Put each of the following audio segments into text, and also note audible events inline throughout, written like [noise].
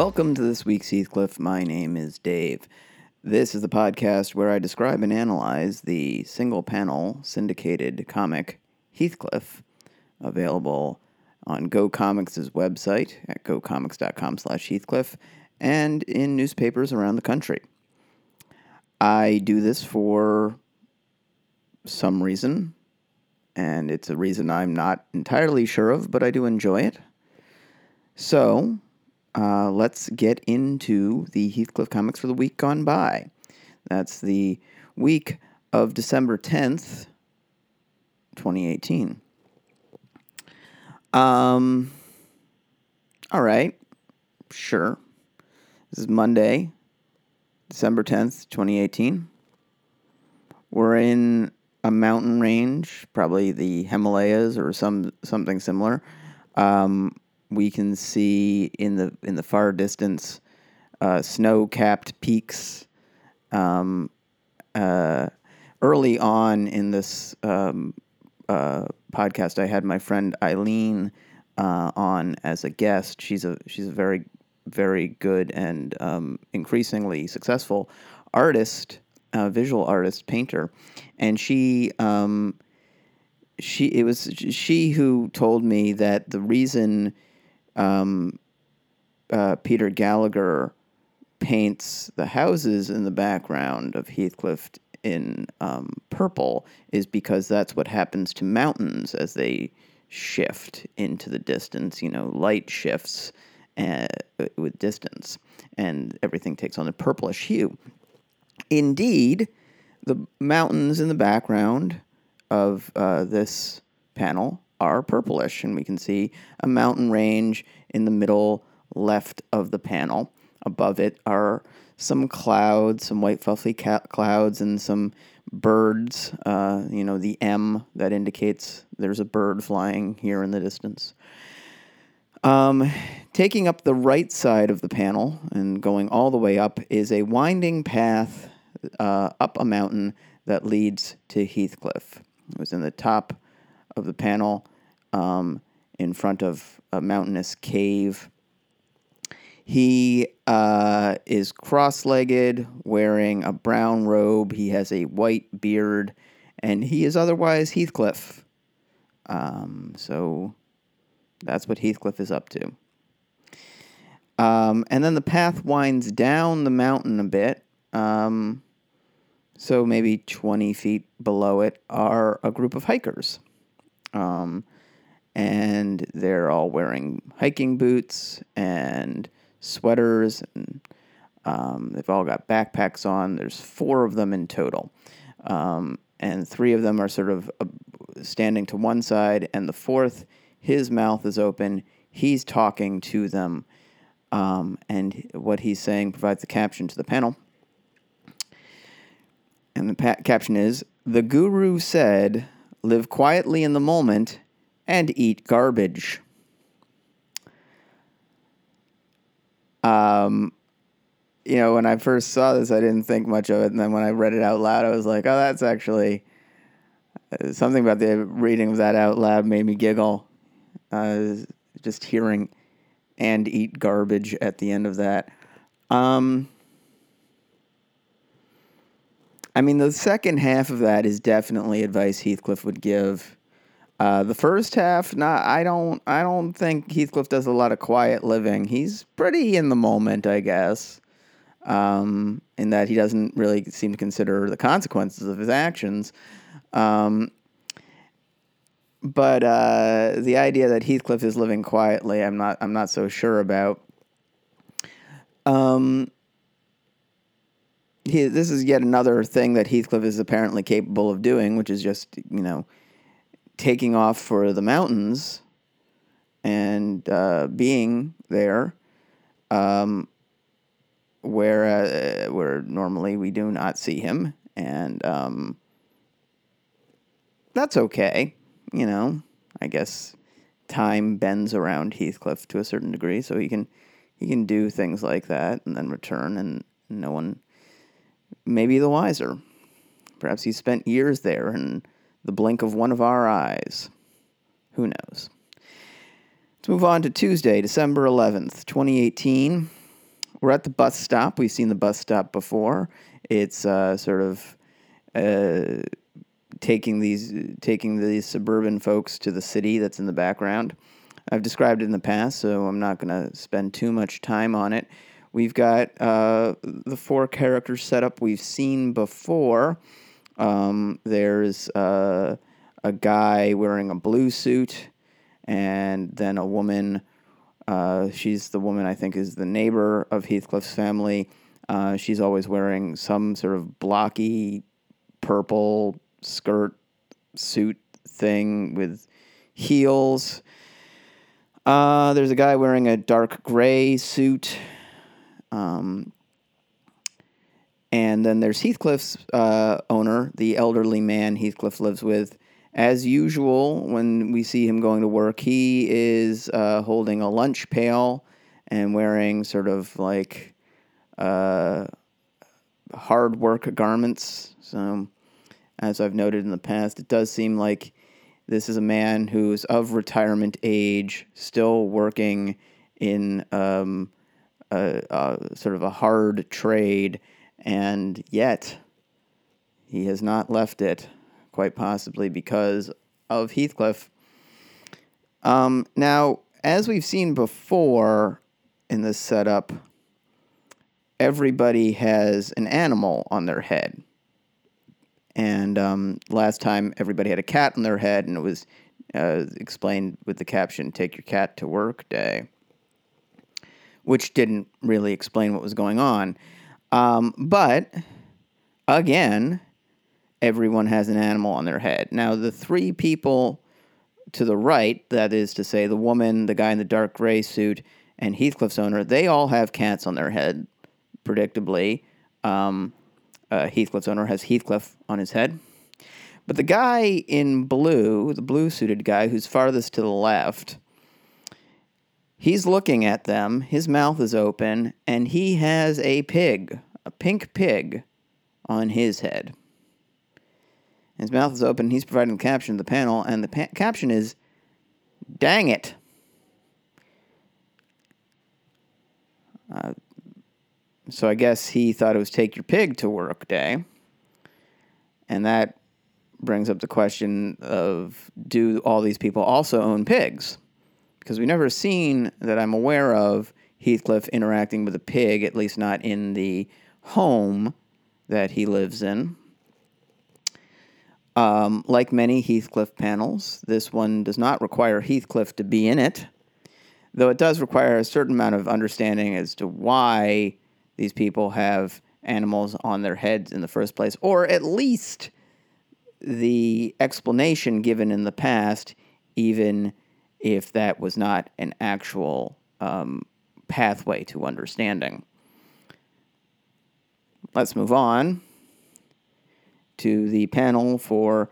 Welcome to this week's Heathcliff. My name is Dave. This is the podcast where I describe and analyze the single panel syndicated comic Heathcliff, available on Go Comics' website at gocomics.com slash Heathcliff and in newspapers around the country. I do this for some reason, and it's a reason I'm not entirely sure of, but I do enjoy it. So, uh, let's get into the Heathcliff comics for the week gone by. That's the week of December 10th, 2018. Um, all right, sure. This is Monday, December 10th, 2018. We're in a mountain range, probably the Himalayas or some something similar. Um, we can see in the in the far distance uh, snow-capped peaks. Um, uh, early on in this um, uh, podcast, I had my friend Eileen uh, on as a guest. She's a she's a very very good and um, increasingly successful artist, uh, visual artist, painter, and she um, she it was she who told me that the reason um, uh, Peter Gallagher paints the houses in the background of Heathcliff in um, purple is because that's what happens to mountains as they shift into the distance. You know, light shifts uh, with distance, and everything takes on a purplish hue. Indeed, the mountains in the background of uh, this panel are purplish, and we can see a mountain range in the middle left of the panel. Above it are some clouds, some white fluffy ca- clouds, and some birds. Uh, you know, the M that indicates there's a bird flying here in the distance. Um, taking up the right side of the panel and going all the way up is a winding path uh, up a mountain that leads to Heathcliff. It was in the top of the panel um, in front of a mountainous cave. He uh, is cross legged, wearing a brown robe. He has a white beard, and he is otherwise Heathcliff. Um, so that's what Heathcliff is up to. Um, and then the path winds down the mountain a bit. Um, so maybe 20 feet below it are a group of hikers. Um, and they're all wearing hiking boots and sweaters and um, they've all got backpacks on. There's four of them in total. Um, and three of them are sort of uh, standing to one side, and the fourth, his mouth is open. He's talking to them, um, and what he's saying provides the caption to the panel. And the pa- caption is The Guru said, Live quietly in the moment and eat garbage. Um, you know, when I first saw this, I didn't think much of it, and then when I read it out loud, I was like, "Oh, that's actually uh, something about the reading of that out loud made me giggle." Uh, just hearing "and eat garbage" at the end of that. Um, I mean, the second half of that is definitely advice Heathcliff would give uh, the first half, not I don't I don't think Heathcliff does a lot of quiet living. He's pretty in the moment, I guess. Um, in that he doesn't really seem to consider the consequences of his actions. Um, but uh, the idea that Heathcliff is living quietly, I'm not I'm not so sure about. Um, he, this is yet another thing that Heathcliff is apparently capable of doing, which is just you know taking off for the mountains and uh, being there, um, where uh, where normally we do not see him, and um, that's okay. You know, I guess time bends around Heathcliff to a certain degree, so he can he can do things like that and then return, and no one may be the wiser. Perhaps he spent years there and the blink of one of our eyes. Who knows? Let's move on to Tuesday, December 11th, 2018. we're at the bus stop. We've seen the bus stop before. It's uh, sort of uh, taking these taking these suburban folks to the city that's in the background. I've described it in the past, so I'm not going to spend too much time on it. We've got uh, the four characters set up we've seen before. Um, there's uh, a guy wearing a blue suit, and then a woman. Uh, she's the woman I think is the neighbor of Heathcliff's family. Uh, she's always wearing some sort of blocky purple skirt suit thing with heels. Uh, there's a guy wearing a dark gray suit. Um, and then there's Heathcliff's uh, owner, the elderly man Heathcliff lives with. As usual, when we see him going to work, he is uh, holding a lunch pail and wearing sort of like uh, hard work garments. So, as I've noted in the past, it does seem like this is a man who's of retirement age, still working in um, a, a sort of a hard trade and yet he has not left it, quite possibly because of Heathcliff. Um, now, as we've seen before in this setup, everybody has an animal on their head. And um, last time, everybody had a cat on their head, and it was uh, explained with the caption, Take Your Cat to Work Day, which didn't really explain what was going on. Um, but again, everyone has an animal on their head. Now, the three people to the right, that is to say, the woman, the guy in the dark gray suit, and Heathcliff's owner, they all have cats on their head, predictably. Um, uh, Heathcliff's owner has Heathcliff on his head. But the guy in blue, the blue suited guy who's farthest to the left, He's looking at them, his mouth is open, and he has a pig, a pink pig, on his head. His mouth is open, he's providing the caption of the panel, and the pa- caption is Dang it. Uh, so I guess he thought it was Take Your Pig to Work Day. And that brings up the question of do all these people also own pigs? Because we've never seen that I'm aware of Heathcliff interacting with a pig, at least not in the home that he lives in. Um, like many Heathcliff panels, this one does not require Heathcliff to be in it, though it does require a certain amount of understanding as to why these people have animals on their heads in the first place, or at least the explanation given in the past, even if that was not an actual um, pathway to understanding. Let's move on to the panel for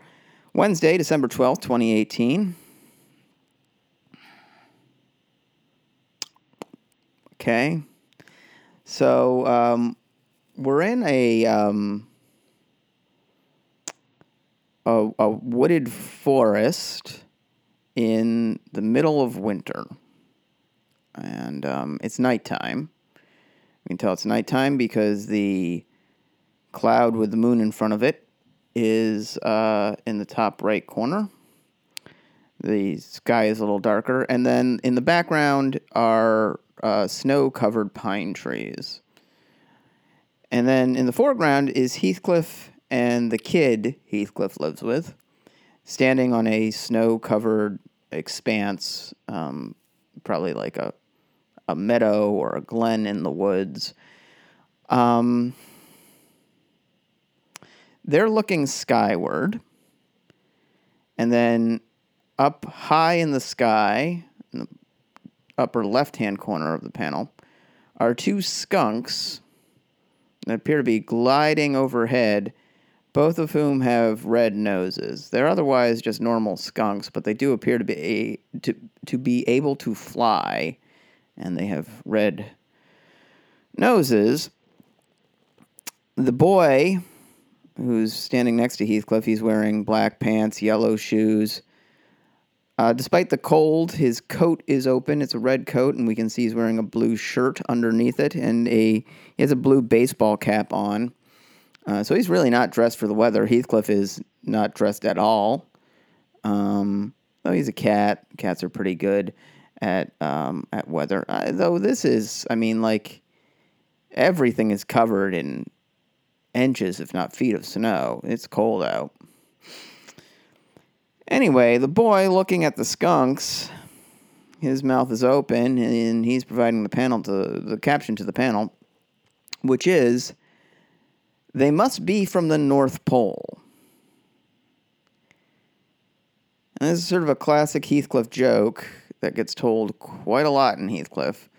Wednesday, December 12th, 2018. Okay. So um, we're in a, um, a, a wooded forest in the middle of winter. And um, it's nighttime. You can tell it's nighttime because the cloud with the moon in front of it is uh, in the top right corner. The sky is a little darker. And then in the background are uh, snow covered pine trees. And then in the foreground is Heathcliff and the kid Heathcliff lives with, standing on a snow covered expanse, um, probably like a a meadow or a glen in the woods. Um, they're looking skyward, and then up high in the sky, in the upper left hand corner of the panel, are two skunks that appear to be gliding overhead both of whom have red noses. They're otherwise just normal skunks, but they do appear to be a, to to be able to fly, and they have red noses. The boy who's standing next to Heathcliff, he's wearing black pants, yellow shoes, Uh, despite the cold, his coat is open. It's a red coat, and we can see he's wearing a blue shirt underneath it, and a he has a blue baseball cap on. Uh, so he's really not dressed for the weather. Heathcliff is not dressed at all. Um, though he's a cat. Cats are pretty good at um, at weather. Uh, though this is, I mean, like everything is covered in inches, if not feet, of snow. It's cold out. Anyway, the boy looking at the skunks, his mouth is open, and he's providing the panel to the caption to the panel, which is, "They must be from the North Pole." And this is sort of a classic Heathcliff joke that gets told quite a lot in Heathcliff,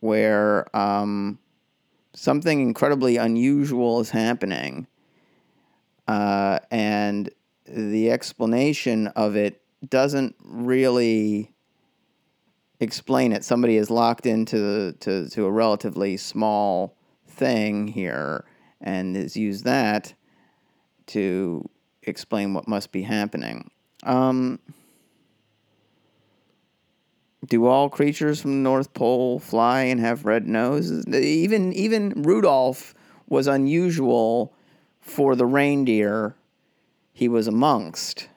where um, something incredibly unusual is happening, uh, and the explanation of it doesn't really explain it. Somebody is locked into to, to a relatively small thing here and has used that to explain what must be happening. Um, do all creatures from the North Pole fly and have red noses? Even even Rudolph was unusual for the reindeer he was amongst,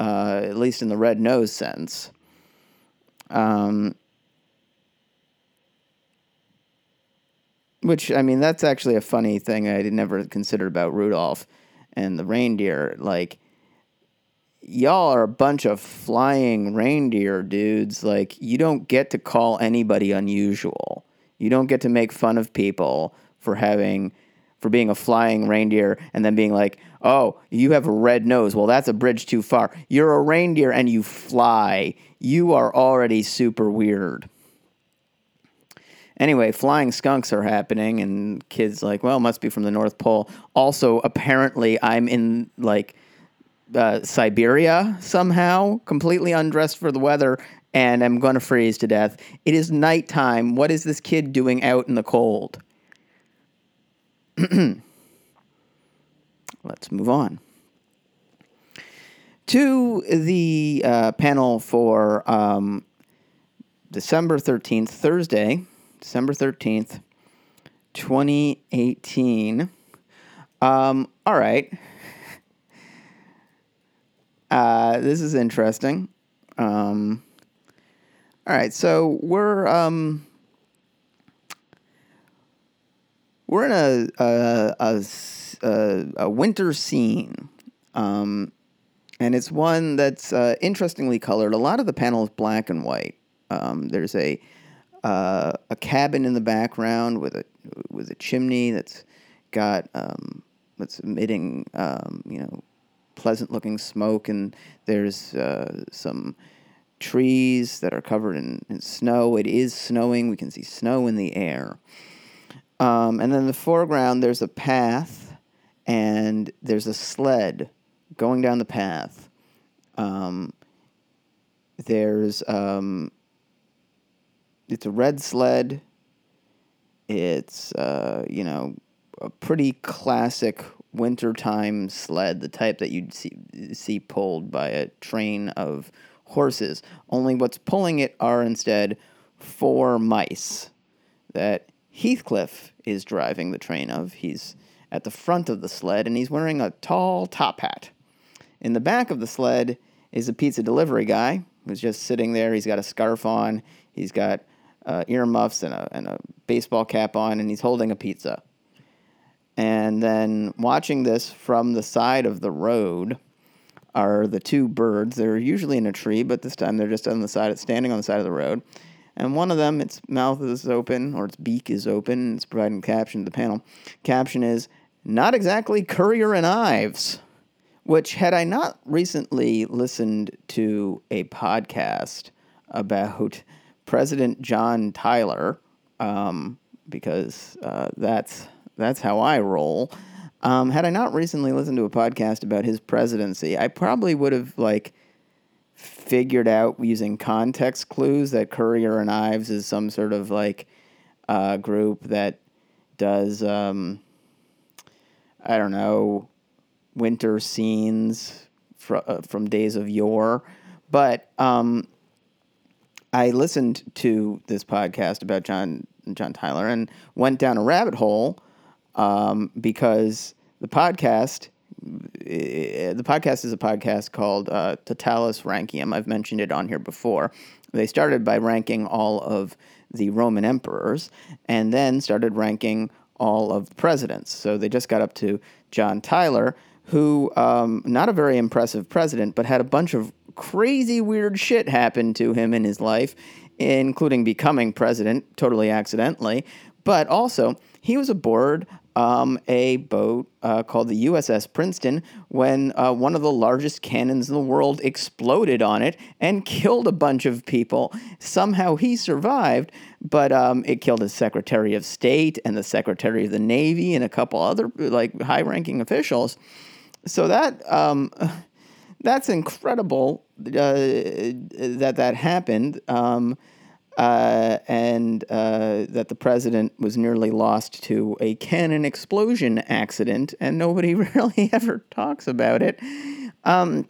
uh, at least in the red nose sense. Um, which I mean, that's actually a funny thing I never considered about Rudolph and the reindeer. Like, y'all are a bunch of flying reindeer dudes. Like, you don't get to call anybody unusual. You don't get to make fun of people for having for being a flying reindeer and then being like, "Oh, you have a red nose." Well, that's a bridge too far. You're a reindeer and you fly. You are already super weird. Anyway, flying skunks are happening, and kids like, well, must be from the North Pole. Also, apparently, I'm in like uh, Siberia somehow, completely undressed for the weather, and I'm going to freeze to death. It is nighttime. What is this kid doing out in the cold? [clears throat] Let's move on to the uh, panel for um, December 13th, Thursday, December 13th, 2018. Um, all right. Uh, this is interesting. Um, all right, so we're um, we're in a a, a, a, a winter scene, um, and it's one that's uh, interestingly colored. A lot of the panel is black and white. Um, there's a uh, a cabin in the background with a with a chimney that's got um, that's emitting um, you know pleasant looking smoke, and there's uh, some trees that are covered in, in, snow. It is snowing. We can see snow in the air. Um, and then in the foreground, there's a path, and there's a sled going down the path. Um, there's um, it's a red sled. It's uh, you know a pretty classic wintertime sled, the type that you'd see, see pulled by a train of horses. Only what's pulling it are instead four mice that Heathcliff is driving the train of. He's at the front of the sled and he's wearing a tall top hat. In the back of the sled is a pizza delivery guy who's just sitting there. He's got a scarf on, he's got uh, earmuffs and a, and a baseball cap on, and he's holding a pizza. And then watching this from the side of the road are the two birds. They're usually in a tree, but this time they're just on the side, standing on the side of the road. And one of them, its mouth is open, or its beak is open. It's providing caption to the panel. Caption is not exactly Currier and Ives. Which, had I not recently listened to a podcast about President John Tyler, um, because uh, that's that's how I roll. Um, had I not recently listened to a podcast about his presidency, I probably would have like figured out using context clues that Currier and Ives is some sort of like uh, group that does um, I don't know winter scenes fr- uh, from days of yore. But um, I listened to this podcast about John John Tyler and went down a rabbit hole um, because the podcast eh, the podcast is a podcast called uh, Totalus Rankium. I've mentioned it on here before. They started by ranking all of the Roman emperors and then started ranking all of the presidents. So they just got up to John Tyler, who um, not a very impressive president, but had a bunch of crazy weird shit happened to him in his life, including becoming president totally accidentally. But also, he was aboard um, a boat uh, called the USS Princeton when uh, one of the largest cannons in the world exploded on it and [laughs] killed a bunch of people. Somehow he survived, but um, it killed his Secretary of State and the Secretary of the Navy and a couple other like high-ranking officials. So that um, [laughs] that's incredible that that happened. Um, uh, and uh, that the president was nearly lost to a cannon explosion accident, and nobody [laughs] really ever talks about it. Um,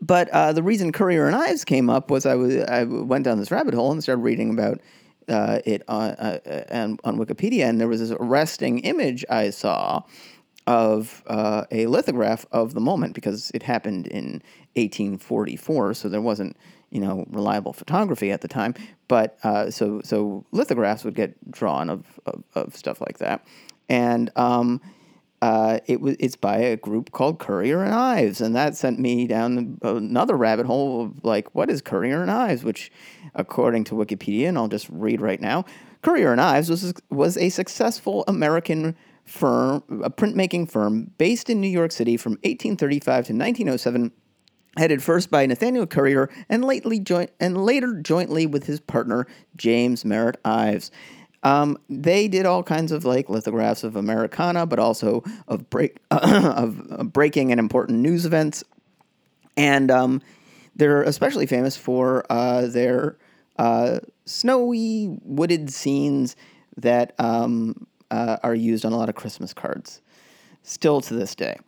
but uh, the reason Currier and Ives came up was I, was, I went down this rabbit hole and started reading about uh, it on, uh, on Wikipedia, and there was this arresting image I saw of uh, a lithograph of the moment because it happened in 1844, so there wasn't you know reliable photography at the time. But uh, so so lithographs would get drawn of of, of stuff like that, and um, uh, it was it's by a group called Currier and Ives, and that sent me down another rabbit hole of like what is Currier and Ives, which according to Wikipedia, and I'll just read right now, Currier and Ives was was a successful American firm, a printmaking firm based in New York City from 1835 to 1907 headed first by Nathaniel Currier and lately joint and later jointly with his partner James Merritt Ives. Um, they did all kinds of like lithographs of Americana, but also of break [coughs] of breaking and important news events, and um, they're especially famous for uh, their uh, snowy wooded scenes that um, uh, are used on a lot of Christmas cards, still to this day.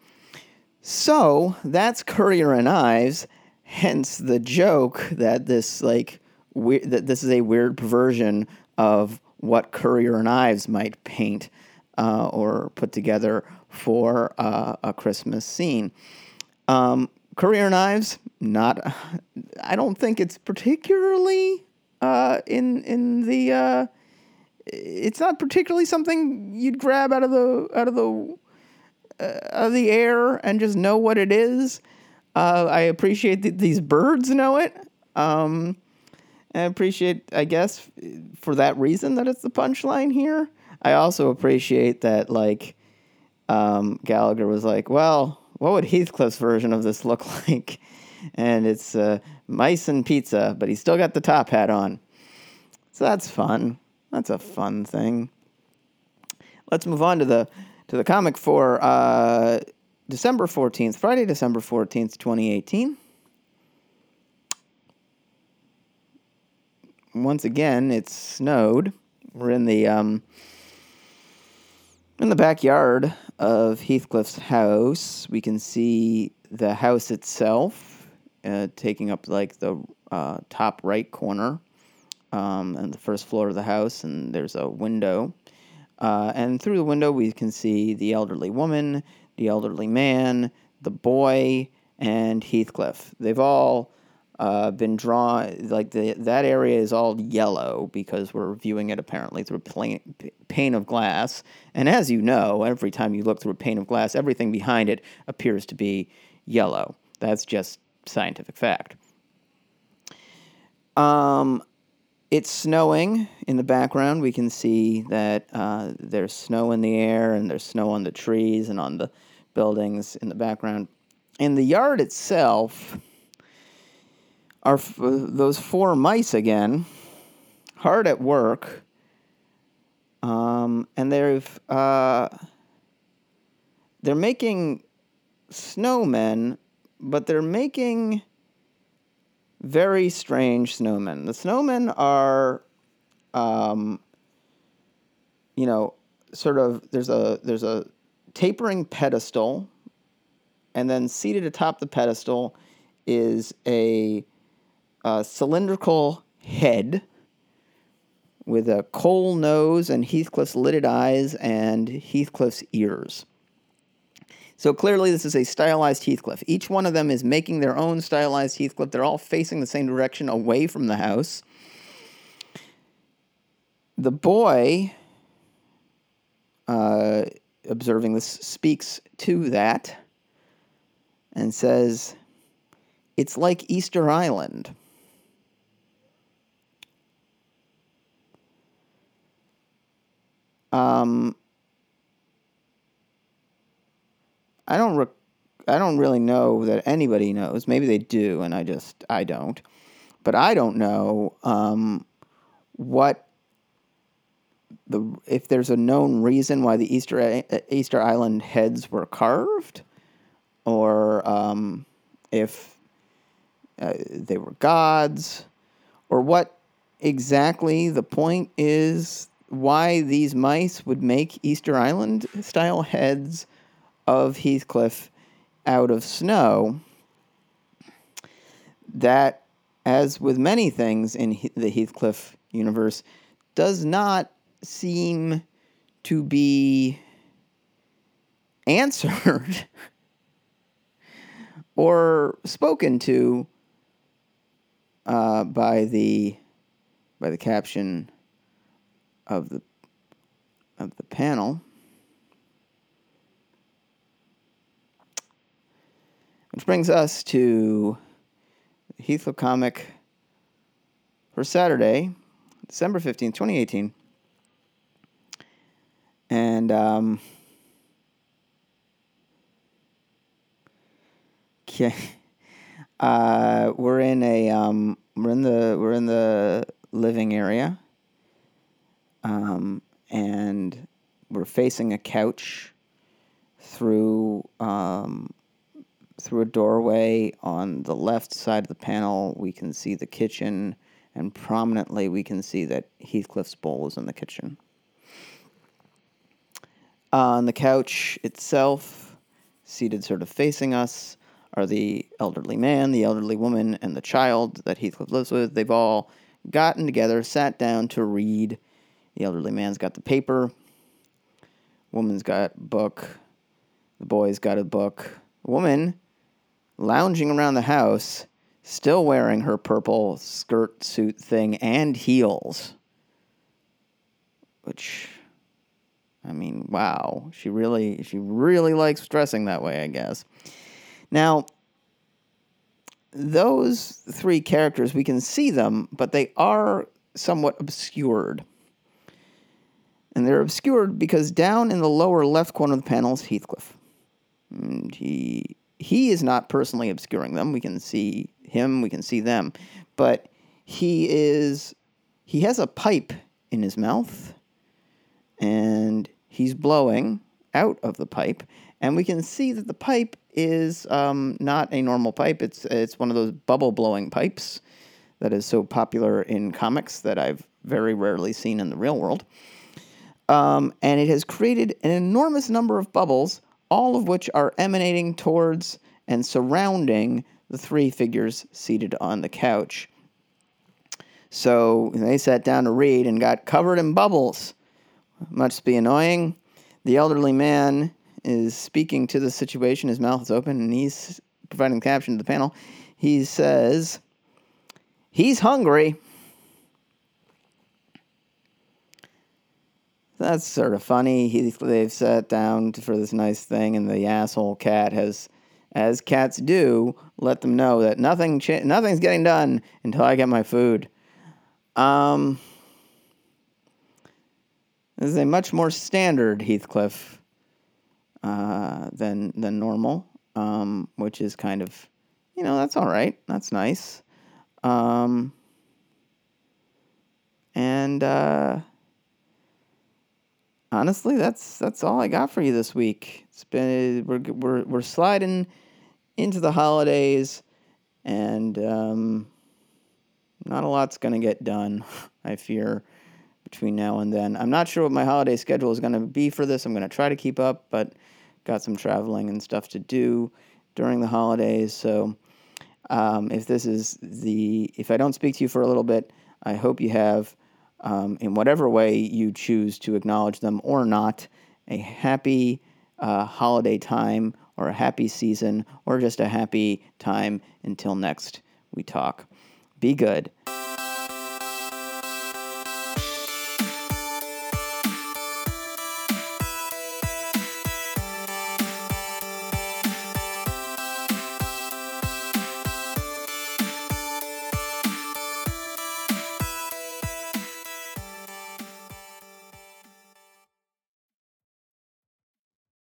So that's Currier and Ives, hence the joke that this like we- that this is a weird perversion of what Currier and Ives might paint uh, or put together for uh, a Christmas scene. Um, Currier and Ives, not. I don't think it's particularly uh, in in the. It's not particularly something you'd grab out of the out of the uh, of the air and just know what it is. Uh, I appreciate that these birds know it. Um, I appreciate, I guess, for that reason that it's the punchline here. I also appreciate that, like, um, Gallagher was like, well, what would Heathcliff's version of this look [laughs] like? And it's uh, mice and pizza, but he's still got the top hat on. So that's fun. That's a fun thing. Let's move on to the to the comic for uh, December 14th, Friday, December 14th, 2018. Once again, it's snowed. We're in the um, in the backyard of Heathcliff's house. We can see the house itself uh, taking up like the uh, top right corner um, and the first floor of the house, and there's a window uh, and through the window, we can see the elderly woman, the elderly man, the boy, and Heathcliff. They've all uh, been drawn, like the, that area is all yellow because we're viewing it apparently through a pane of glass. And as you know, every time you look through a pane of glass, everything behind it appears to be yellow. That's just scientific fact. Um, it's snowing in the background. We can see that uh, there's snow in the air and there's snow on the trees and on the buildings in the background. In the yard itself are f- those four mice again, hard at work. Um, and they've uh, they're making snowmen, but they're making very strange snowmen. The snowmen are, um, you know, sort of there's a there's a tapering pedestal, and then seated atop the pedestal is a, a cylindrical head with a coal nose and Heathcliff's lidded eyes and Heathcliff's ears. So clearly, this is a stylized Heathcliff. Each one of them is making their own stylized Heathcliff. They're all facing the same direction away from the house. The boy, uh, observing this, speaks to that and says, It's like Easter Island. Um, I don't I don't really know that anybody knows. Maybe they do, and I just I don't. But I don't know um, what the if there's a known reason why the Easter Easter Island heads were carved, or um, if uh, they were gods, or what exactly the point is why these mice would make Easter Island style heads of Heathcliff out of snow, that, as with many things in the Heathcliff universe, does not seem to be [laughs] answered [laughs] or spoken to uh, by the by the caption of the of the panel. Which brings us to Heathcliff comic for Saturday, December 15th, 2018. And um, okay. [laughs] Uh, we're in a um, we're in the we're in the living area. Um, and we're facing a couch through um, through a doorway on the left side of the panel, we can see the kitchen, and prominently we can see that Heathcliff's bowl is in the kitchen. On the couch itself, seated sort of facing us, are the elderly man, the elderly woman, and the child that Heathcliff lives with. They've all gotten together, sat down to read. The elderly man's got the paper, woman's got book, the boy's got a book. Woman lounging around the house, still wearing her purple skirt suit thing and heels. Which, I mean, wow, she really, she really likes dressing that way, I guess. Now, those three characters, we can see them, but they are somewhat obscured. And they're obscured because down in the lower left corner of the panel is Heathcliff. And he he is not personally obscuring them. We can see him, we can see them, but he is he has a pipe in his mouth and he's blowing out of the pipe. And we can see that the pipe is um, not a normal pipe. It's it's one of those bubble blowing pipes that is so popular in comics that I've very rarely seen in the real world. Um, and it has created an enormous number of bubbles all of which are emanating towards and surrounding the three figures seated on the couch. So they sat down to read and got covered in bubbles. Must be annoying. The elderly man is speaking to the situation. His mouth is open and he's providing the caption to the panel. He says, He's hungry. That's sort of funny. He, they've sat down for this nice thing, and the asshole cat has, as cats do, let them know that nothing cha- nothing's getting done until I get my food. Um, this is a much more standard Heathcliff uh, than than normal, um, which is kind of, you know, that's all right. That's nice. Um, and uh, honestly, that's that's all I got for you this week. It's been we're we're we're sliding into the holidays, and um, not a lot's gonna get done. [laughs] I fear between now and then. I'm not sure what my holiday schedule is gonna be for this. I'm gonna try to keep up, but got some traveling and stuff to do during the holidays, so. Um, if this is the, if I don't speak to you for a little bit, I hope you have, um, in whatever way you choose to acknowledge them or not, a happy uh, holiday time or a happy season or just a happy time until next we talk. Be good.